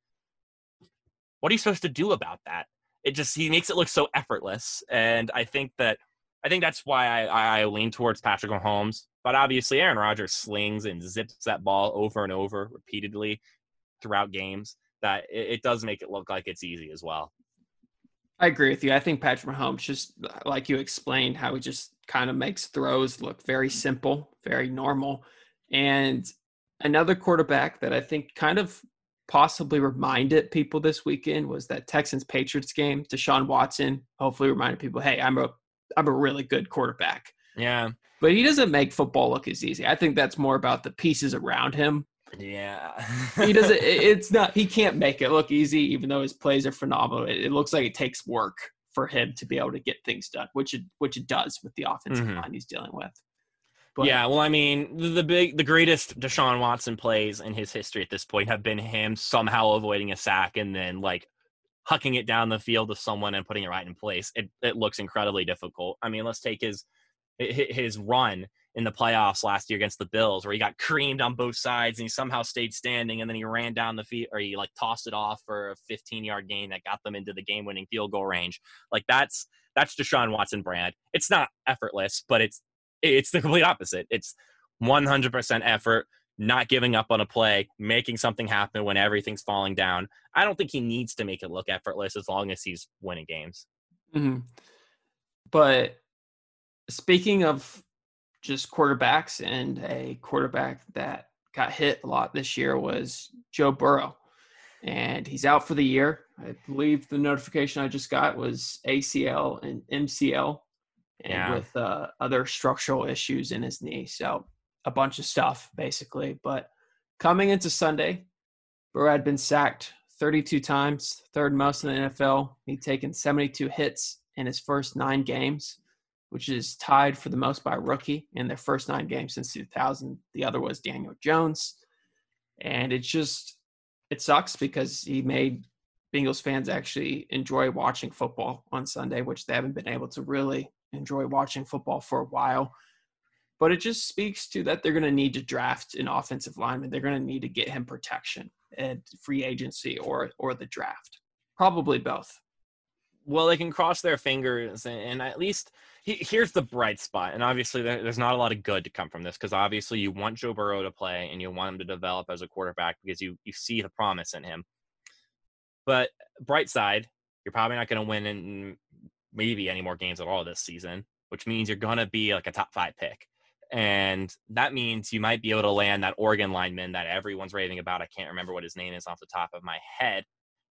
"What are you supposed to do about that?" It just he makes it look so effortless and I think that I think that's why I, I lean towards Patrick Mahomes. But obviously, Aaron Rodgers slings and zips that ball over and over repeatedly throughout games. That it, it does make it look like it's easy as well. I agree with you. I think Patrick Mahomes, just like you explained, how he just kind of makes throws look very simple, very normal. And another quarterback that I think kind of possibly reminded people this weekend was that Texans Patriots game. Deshaun Watson hopefully reminded people, hey, I'm a I'm a really good quarterback. Yeah. But he doesn't make football look as easy. I think that's more about the pieces around him. Yeah. he doesn't it's not he can't make it look easy even though his plays are phenomenal. It, it, looks like it takes work for him to be able to get things done, which it which it does with the offensive mm-hmm. line he's dealing with. But, yeah, well, I mean, the, the big, the greatest Deshaun Watson plays in his history at this point have been him somehow avoiding a sack and then like hucking it down the field to someone and putting it right in place. It it looks incredibly difficult. I mean, let's take his his run in the playoffs last year against the Bills, where he got creamed on both sides and he somehow stayed standing, and then he ran down the field or he like tossed it off for a 15 yard gain that got them into the game winning field goal range. Like that's that's Deshaun Watson brand. It's not effortless, but it's it's the complete opposite. It's 100% effort, not giving up on a play, making something happen when everything's falling down. I don't think he needs to make it look effortless as long as he's winning games. Mm-hmm. But speaking of just quarterbacks and a quarterback that got hit a lot this year was Joe Burrow. And he's out for the year. I believe the notification I just got was ACL and MCL and yeah. with uh, other structural issues in his knee. So a bunch of stuff basically. But coming into Sunday, Burrow had been sacked 32 times, third most in the NFL. He'd taken 72 hits in his first nine games which is tied for the most by a rookie in their first nine games since 2000. The other was Daniel Jones. And it just, it sucks because he made Bengals fans actually enjoy watching football on Sunday, which they haven't been able to really enjoy watching football for a while. But it just speaks to that they're going to need to draft an offensive lineman. They're going to need to get him protection at free agency or or the draft. Probably both well, they can cross their fingers and, at least he, here's the bright spot. And obviously, there, there's not a lot of good to come from this because obviously you want Joe Burrow to play and you want him to develop as a quarterback because you you see the promise in him. But bright side, you're probably not going to win in maybe any more games at all this season, which means you're going to be like a top five pick. And that means you might be able to land that Oregon lineman that everyone's raving about. I can't remember what his name is off the top of my head,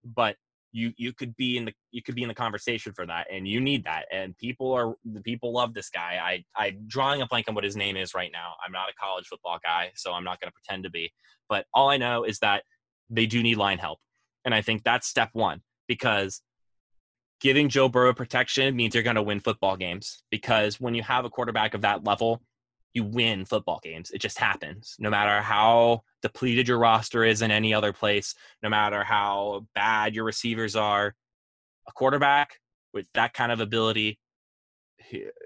but you you could be in the you could be in the conversation for that and you need that and people are the people love this guy i i'm drawing a blank on what his name is right now i'm not a college football guy so i'm not going to pretend to be but all i know is that they do need line help and i think that's step one because giving joe burrow protection means you're going to win football games because when you have a quarterback of that level you win football games. It just happens. No matter how depleted your roster is in any other place, no matter how bad your receivers are, a quarterback with that kind of ability,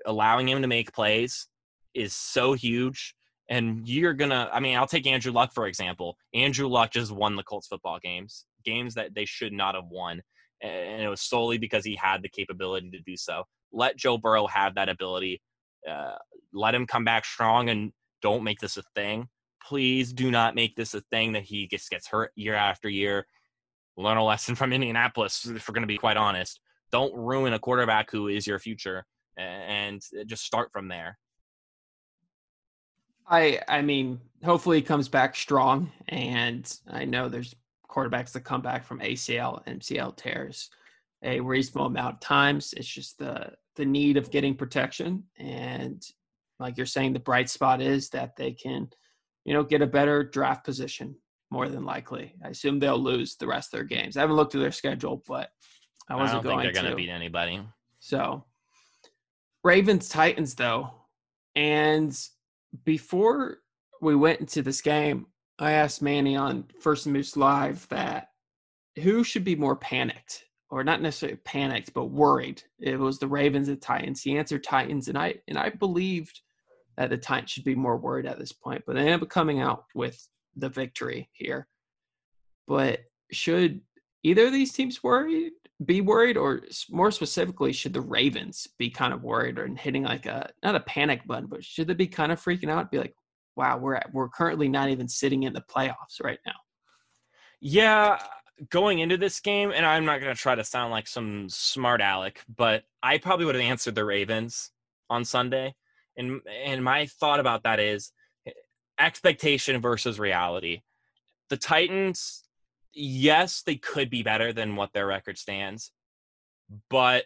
allowing him to make plays is so huge. And you're going to, I mean, I'll take Andrew Luck, for example. Andrew Luck just won the Colts football games, games that they should not have won. And it was solely because he had the capability to do so. Let Joe Burrow have that ability uh, let him come back strong and don't make this a thing. Please do not make this a thing that he gets gets hurt year after year. Learn a lesson from Indianapolis, if we're going to be quite honest. Don't ruin a quarterback who is your future, and just start from there. I I mean, hopefully he comes back strong, and I know there's quarterbacks that come back from ACL MCL tears a reasonable amount of times. It's just the the need of getting protection. And like you're saying, the bright spot is that they can, you know, get a better draft position more than likely. I assume they'll lose the rest of their games. I haven't looked at their schedule, but I wasn't I don't going think they're going to beat anybody. So, Ravens Titans though, and before we went into this game, I asked Manny on First Moose Live that who should be more panicked or not necessarily panicked, but worried. It was the Ravens and Titans. He answered Titans, and I and I believed that the Titans should be more worried at this point, but they ended up coming out with the victory here. But should either of these teams worried be worried, or more specifically, should the Ravens be kind of worried or hitting like a not a panic button, but should they be kind of freaking out? Be like, wow, we're at, we're currently not even sitting in the playoffs right now. Yeah, going into this game, and I'm not going to try to sound like some smart aleck, but I probably would have answered the Ravens on Sunday. And and my thought about that is eh, expectation versus reality. The Titans, yes, they could be better than what their record stands, but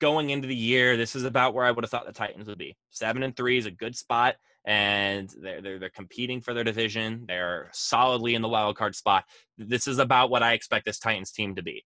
going into the year, this is about where I would have thought the Titans would be. Seven and three is a good spot and they're, they're, they're competing for their division. They're solidly in the wild card spot. This is about what I expect this Titans team to be.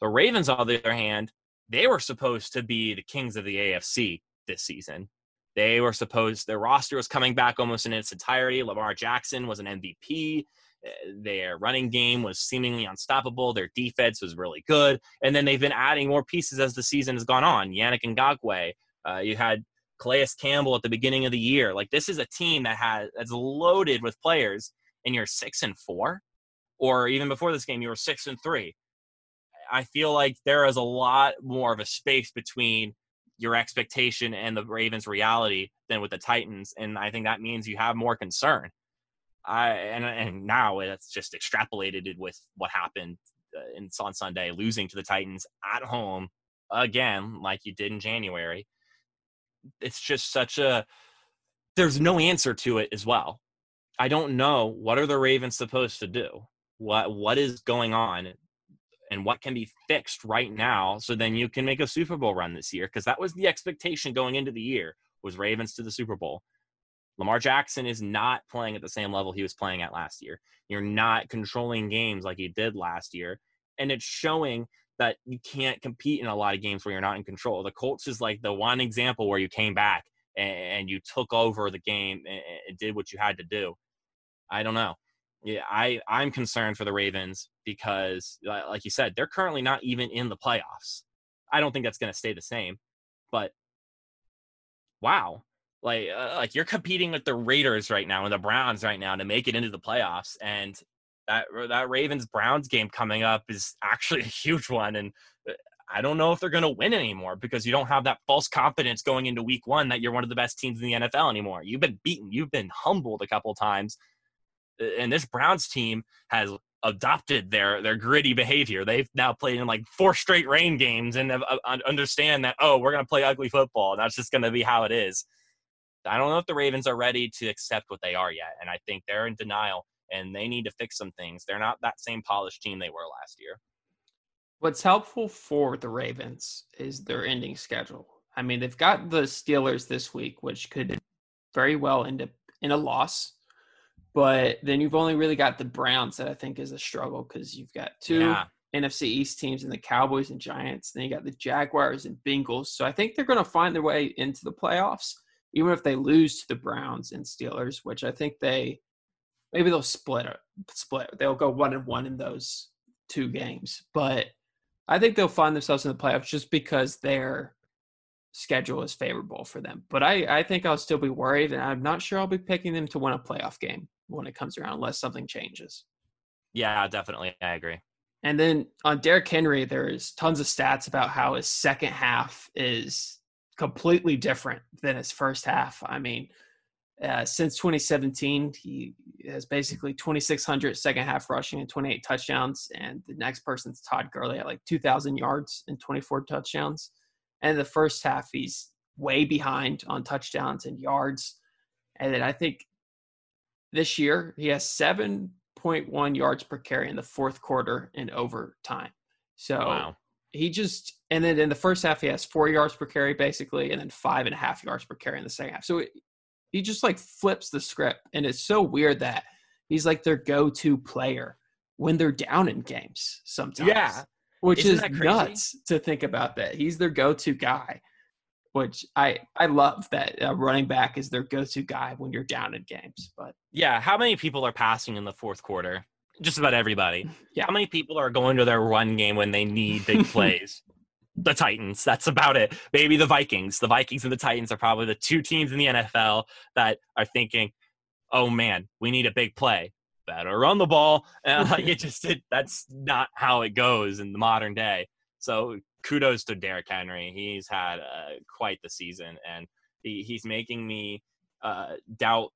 The Ravens, on the other hand, they were supposed to be the kings of the AFC this season. They were supposed their roster was coming back almost in its entirety. Lamar Jackson was an MVP. Uh, their running game was seemingly unstoppable. Their defense was really good. And then they've been adding more pieces as the season has gone on. Yannick Ngakoue. Uh, you had Calais Campbell at the beginning of the year. Like this is a team that has that's loaded with players, and you're six and four, or even before this game you were six and three. I feel like there is a lot more of a space between your expectation and the Ravens' reality than with the Titans, and I think that means you have more concern. I and and now it's just extrapolated with what happened uh, in, on Sunday, losing to the Titans at home again, like you did in January. It's just such a there's no answer to it as well. I don't know what are the Ravens supposed to do. What what is going on and what can be fixed right now so then you can make a Super Bowl run this year because that was the expectation going into the year was Ravens to the Super Bowl. Lamar Jackson is not playing at the same level he was playing at last year. You're not controlling games like he did last year. And it's showing that you can't compete in a lot of games where you're not in control. The Colts is like the one example where you came back and, you took over the game and did what you had to do. I don't know. Yeah, I, I'm concerned for the Ravens because, like you said, they're currently not even in the playoffs. I don't think that's going to stay the same. But wow, like uh, like you're competing with the Raiders right now and the Browns right now to make it into the playoffs, and that that Ravens Browns game coming up is actually a huge one, and uh, I don't know if they're going to win anymore because you don't have that false confidence going into Week One that you're one of the best teams in the NFL anymore. You've been beaten, you've been humbled a couple times, and this Browns team has adopted their their gritty behavior. They've now played in like four straight rain games and uh, understand that oh, we're going to play ugly football. That's just going to be how it is. I don't know if the Ravens are ready to accept what they are yet, and I think they're in denial and they need to fix some things. They're not that same polished team they were last year. What's helpful for the Ravens is their ending schedule. I mean, they've got the Steelers this week, which could very well end up in a loss. But then you've only really got the Browns that I think is a struggle because you've got two yeah. NFC East teams and the Cowboys and Giants. Then you got the Jaguars and Bengals. So I think they're going to find their way into the playoffs even if they lose to the Browns and Steelers, which I think they maybe they'll split it, split. They'll go one and one in those two games, but I think they'll find themselves in the playoffs just because their schedule is favorable for them. But I, I think I'll still be worried, and I'm not sure I'll be picking them to win a playoff game when it comes around, unless something changes. Yeah, definitely, I agree. And then on Derrick Henry, there's tons of stats about how his second half is completely different than his first half. I mean, uh, since 2017, he has basically 2,600 second half rushing and 28 touchdowns. And the next person's Todd Gurley at like 2,000 yards and 24 touchdowns. And the first half, he's way behind on touchdowns and yards. And then I think this year he has 7.1 yards per carry in the fourth quarter and overtime. So wow he just and then in the first half he has four yards per carry basically, and then five and a half yards per carry in the second half. So it, he just like flips the script, and it's so weird that he's like their go-to player when they're down in games sometimes. Yeah, which Isn't is nuts to think about that. He's their go-to guy, which I I love that a running back is their go-to guy when you're down in games. But yeah, how many people are passing in the fourth quarter? just about everybody. Yeah. How many people are going to their run game when they need big plays? The Titans. That's about it. Maybe the Vikings. The Vikings and the Titans are probably the two teams in the NFL that are thinking, "Oh man, we need a big play. Better run the ball." And like it just it, that's not how it goes in the modern day. So kudos to Derrick Henry. He's had uh, quite the season, and he, he's making me uh, doubt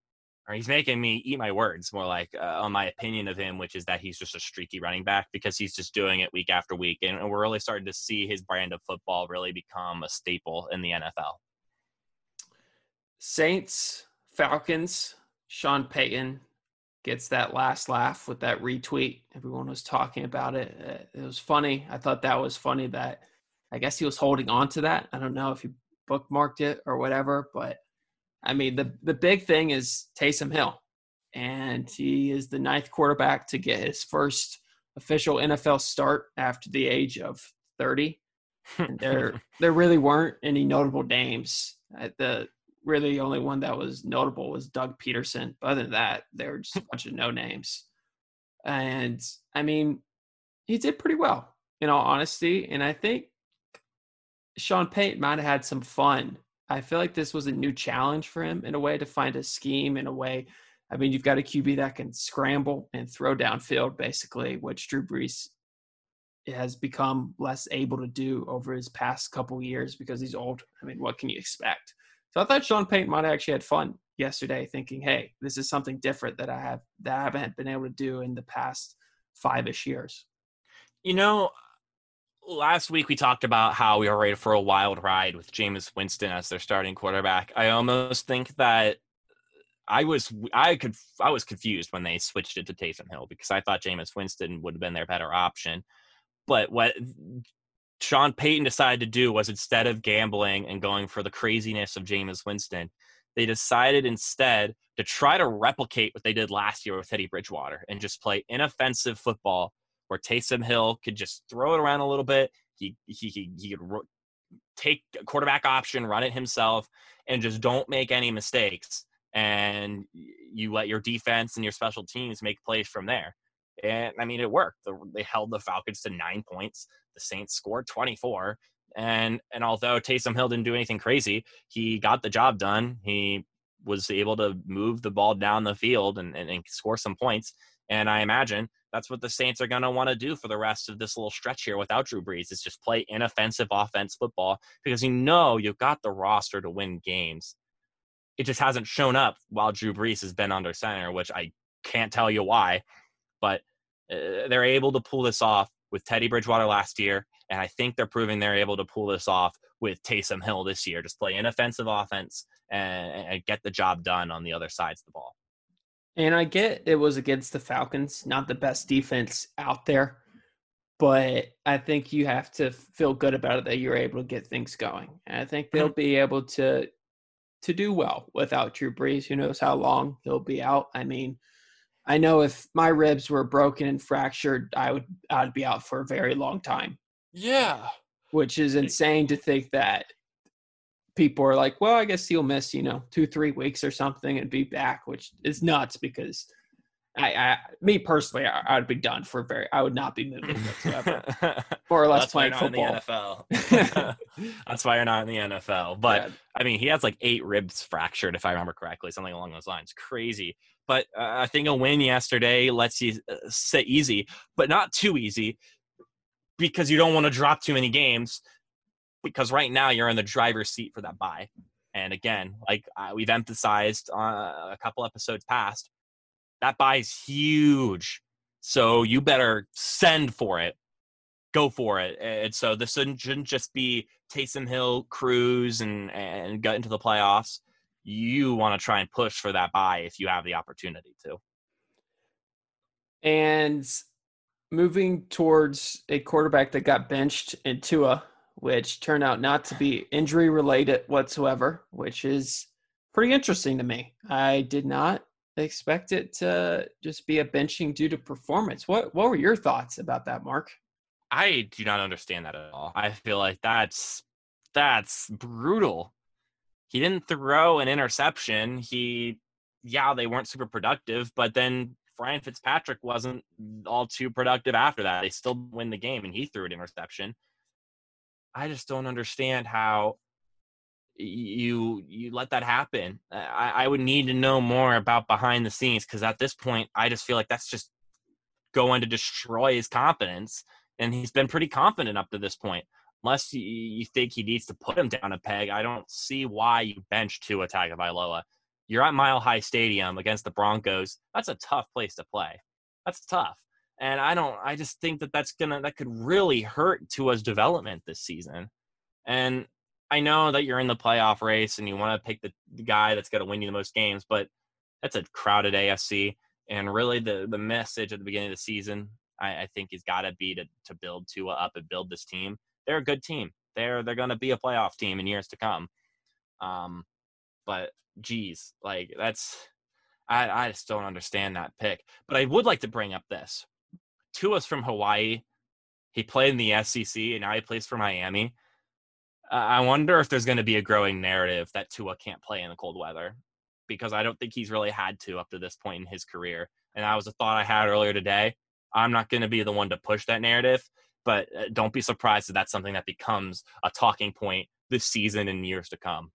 or he's making me eat my words more like uh, on my opinion of him, which is that he's just a streaky running back because he's just doing it week after week. And we're really starting to see his brand of football really become a staple in the NFL. Saints, Falcons, Sean Payton gets that last laugh with that retweet. Everyone was talking about it. Uh, it was funny. I thought that was funny that I guess he was holding on to that. I don't know if he bookmarked it or whatever, but I mean, the the big thing is Taysom Hill, and he is the ninth quarterback to get his first official NFL start after the age of 30. And there there really weren't any notable names. Uh, the really only one that was notable was Doug Pederson. But other than that, there were just a bunch of no names. And I mean, he did pretty well, in all honesty. And I think Sean Payton might have had some fun I feel like this was a new challenge for him in a way to find a scheme in a way. I mean, you've got a QB that can scramble and throw downfield, basically, which Drew Brees has become less able to do over his past couple years because he's old. I mean, what can you expect? So I thought Sean Payton might have actually had fun yesterday, thinking, "Hey, this is something different that I have that I haven't been able to do in the past five-ish years." You know, last week we talked about how we were ready for a wild ride with Jameis Winston as their starting quarterback. I almost think that I was I could I was confused when they switched it to Taysom Hill because I thought Jameis Winston would have been their better option. But what Sean Payton decided to do was instead of gambling and going for the craziness of Jameis Winston, they decided instead to try to replicate what they did last year with Teddy Bridgewater and just play inoffensive football where Taysom Hill could just throw it around a little bit. He he he, he could ro- take a quarterback option, run it himself, and just don't make any mistakes. And you let your defense and your special teams make plays from there. And I mean, it worked. They held the Falcons to nine points. The Saints scored 24. And and although Taysom Hill didn't do anything crazy, he got the job done. He was able to move the ball down the field and, and, and score some points. And I imagine that's what the Saints are going to want to do for the rest of this little stretch here without Drew Brees is just play inoffensive offense football because you know you've got the roster to win games. It just hasn't shown up while Drew Brees has been under center, which I can't tell you why, but uh, they're able to pull this off with Teddy Bridgewater last year, and I think they're proving they're able to pull this off with Taysom Hill this year. Just play inoffensive offense and, and get the job done on the other sides of the ball. And I get it was against the Falcons, not the best defense out there, but I think you have to feel good about it that you're able to get things going. And I think they'll mm-hmm. be able to to do well without Drew Brees. Who knows how long he'll be out? I mean, I know if my ribs were broken and fractured, I would I'd be out for a very long time. Yeah. Which is insane to think that people are like, well, I guess he'll miss, you know, two, three weeks or something and be back, which is nuts because I, I me personally, I, would be done for very, I would not be moving whatsoever. More or less That's playing football. In the NFL. That's why you're not in the NFL. But yeah. I mean, he has like eight ribs fractured, if I remember correctly, something along those lines. Crazy. But uh, I think a win yesterday lets you uh, sit easy, but not too easy because you don't want to drop too many games because right now you're in the driver's seat for that buy. And again, like uh, we've emphasized on uh, a couple episodes past, that buy is huge. So you better send for it, go for it. And so this shouldn't just be Taysom Hill cruise and and get into the playoffs. You want to try and push for that buy if you have the opportunity to. And moving towards a quarterback that got benched in Tua, which turned out not to be injury related whatsoever, which is pretty interesting to me. I did not expect it to just be a benching due to performance. What what were your thoughts about that, Mark? I do not understand that at all. I feel like that's that's brutal. He didn't throw an interception. He yeah, they weren't super productive, but then Ryan Fitzpatrick wasn't all too productive after that. They still win the game and he threw an interception. I just don't understand how you you let that happen. I, I would need to know more about behind the scenes because at this point, I just feel like that's just going to destroy his confidence. And he's been pretty confident up to this point. Unless you, think he needs to put him down a peg, I don't see why you bench Tua Tagovailoa. You're at Mile High Stadium against the Broncos. That's a tough place to play. That's tough and I don't. I just think that that's gonna that could really hurt Tua's development this season. And I know that you're in the playoff race and you want to pick the, guy that's going to win you the most games, but that's a crowded AFC. And really, the the message at the beginning of the season, I, I think, has got to be to to build Tua up and build this team. They're a good team. They're they're going to be a playoff team in years to come. Um, but geez, like that's I I just don't understand that pick. But I would like to bring up this Tua's from Hawaii. He played in the SEC, and now he plays for Miami. Uh, I wonder if there's going to be a growing narrative that Tua can't play in the cold weather because I don't think he's really had to up to this point in his career. And that was a thought I had earlier today. I'm not going to be the one to push that narrative, but uh, don't be surprised if that's something that becomes a talking point this season and years to come.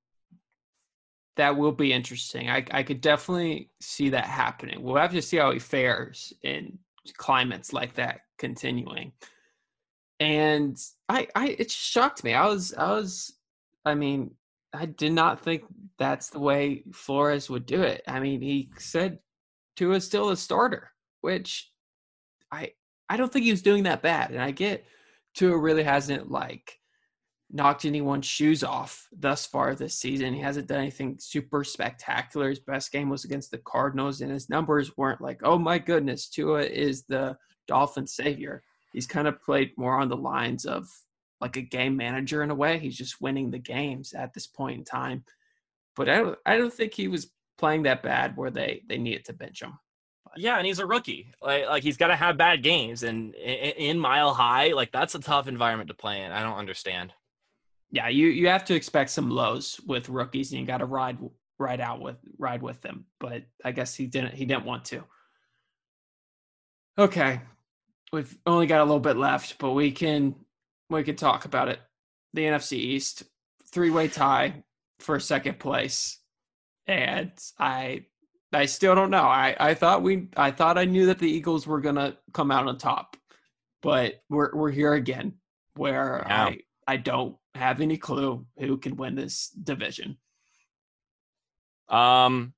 That will be interesting. I, I could definitely see that happening. We'll have to see how he fares in climates like that continuing. And I, I, it shocked me. I was, I was, I mean, I did not think that's the way Flores would do it. I mean, he said Tua is still a starter, which I I don't think he was doing that bad. And I get Tua really hasn't like knocked anyone's shoes off thus far this season. He hasn't done anything super spectacular. His best game was against the Cardinals, and his numbers weren't like, oh my goodness, Tua is the Dolphin savior. He's kind of played more on the lines of like a game manager in a way. He's just winning the games at this point in time. But I don't, I don't think he was playing that bad where they they needed to bench him. But. Yeah, and he's a rookie. Like like he's got to have bad games, and in, in Mile High, like that's a tough environment to play in. I don't understand. Yeah, you you have to expect some lows with rookies, and you got to ride ride out with ride with them. But I guess he didn't he didn't want to. Okay, we've only got a little bit left, but we can we can talk about it. The NFC East three way tie for second place, and I I still don't know. I I thought we I thought I knew that the Eagles were gonna come out on top, but we're we're here again where yeah. I I don't have any clue who can win this division. Um,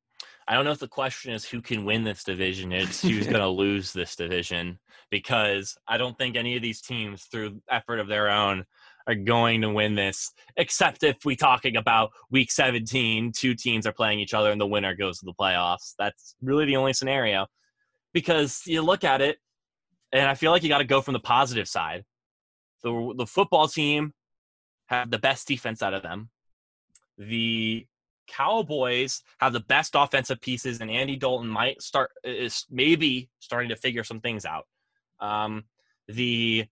I don't know if the question is who can win this division. It's who's going to lose this division because I don't think any of these teams, through effort of their own, are going to win this. Except if we're talking about Week 17, two teams are playing each other and the winner goes to the playoffs. That's really the only scenario because you look at it, and I feel like you got to go from the positive side. The the football team have the best defense out of them. The Cowboys have the best offensive pieces, and Andy Dalton might start is maybe starting to figure some things out. Um, the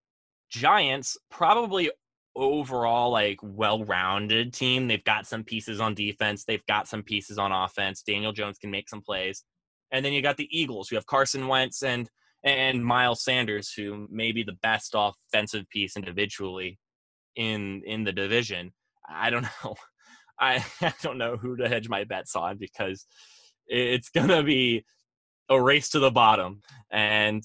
Giants probably overall like well-rounded team. They've got some pieces on defense. They've got some pieces on offense. Daniel Jones can make some plays, and then you got the Eagles. You have Carson Wentz and and Miles Sanders, who may be the best offensive piece individually in in the division. I don't know. I, I don't know who to hedge my bets on because it's gonna be a race to the bottom, and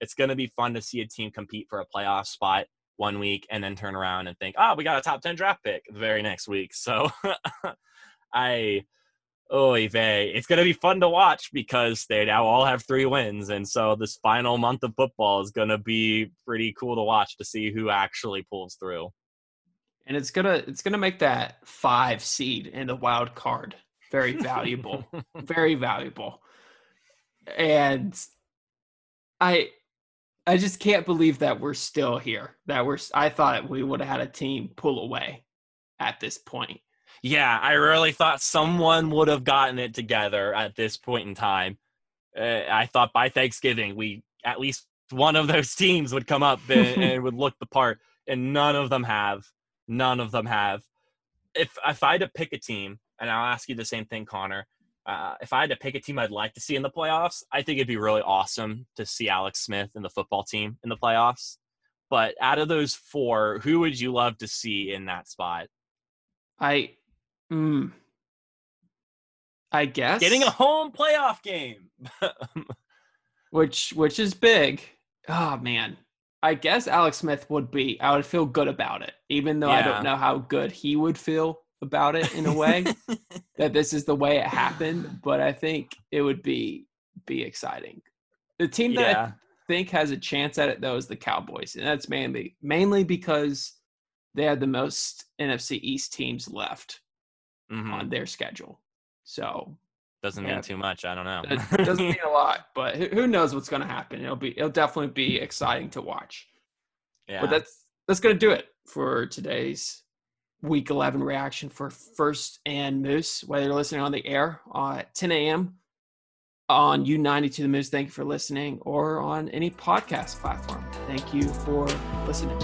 it's gonna be fun to see a team compete for a playoff spot one week and then turn around and think, oh, we got a top ten draft pick the very next week. So I oh vey. It's gonna be fun to watch because they now all have three wins, and so this final month of football is gonna be pretty cool to watch to see who actually pulls through and it's gonna it's gonna make that five seed in the wild card very valuable, very valuable. And I I just can't believe that we're still here. That we're I thought we would have had a team pull away at this point. Yeah, I really thought someone would have gotten it together at this point in time. Uh, I thought by Thanksgiving we at least one of those teams would come up and, and would look the part, and none of them have. None of them have. If if I had to pick a team, and I'll ask you the same thing, Connor. Uh, if I had to pick a team I'd like to see in the playoffs, I think it'd be really awesome to see Alex Smith and the football team in the playoffs. But out of those four, who would you love to see in that spot? I, mm, I guess getting a home playoff game, which which is big. Oh man, I guess Alex Smith would be. I would feel good about it, even though yeah. I don't know how good he would feel about it in a way that this is the way it happened. But I think it would be be exciting. The team that yeah. I think has a chance at it though is the Cowboys, and that's mainly mainly because they have the most NFC East teams left mm-hmm. on their schedule. So doesn't mean yeah. too much. I don't know. it doesn't mean a lot, but who knows what's going to happen? It'll be it'll definitely be exciting to watch. Yeah. But that's that's going to do it for today's week 11 reaction for First and Moose. Whether you're listening on the air uh, at 10 a.m. on U92 The Moose, thank you for listening, or on any podcast platform. Thank you for listening.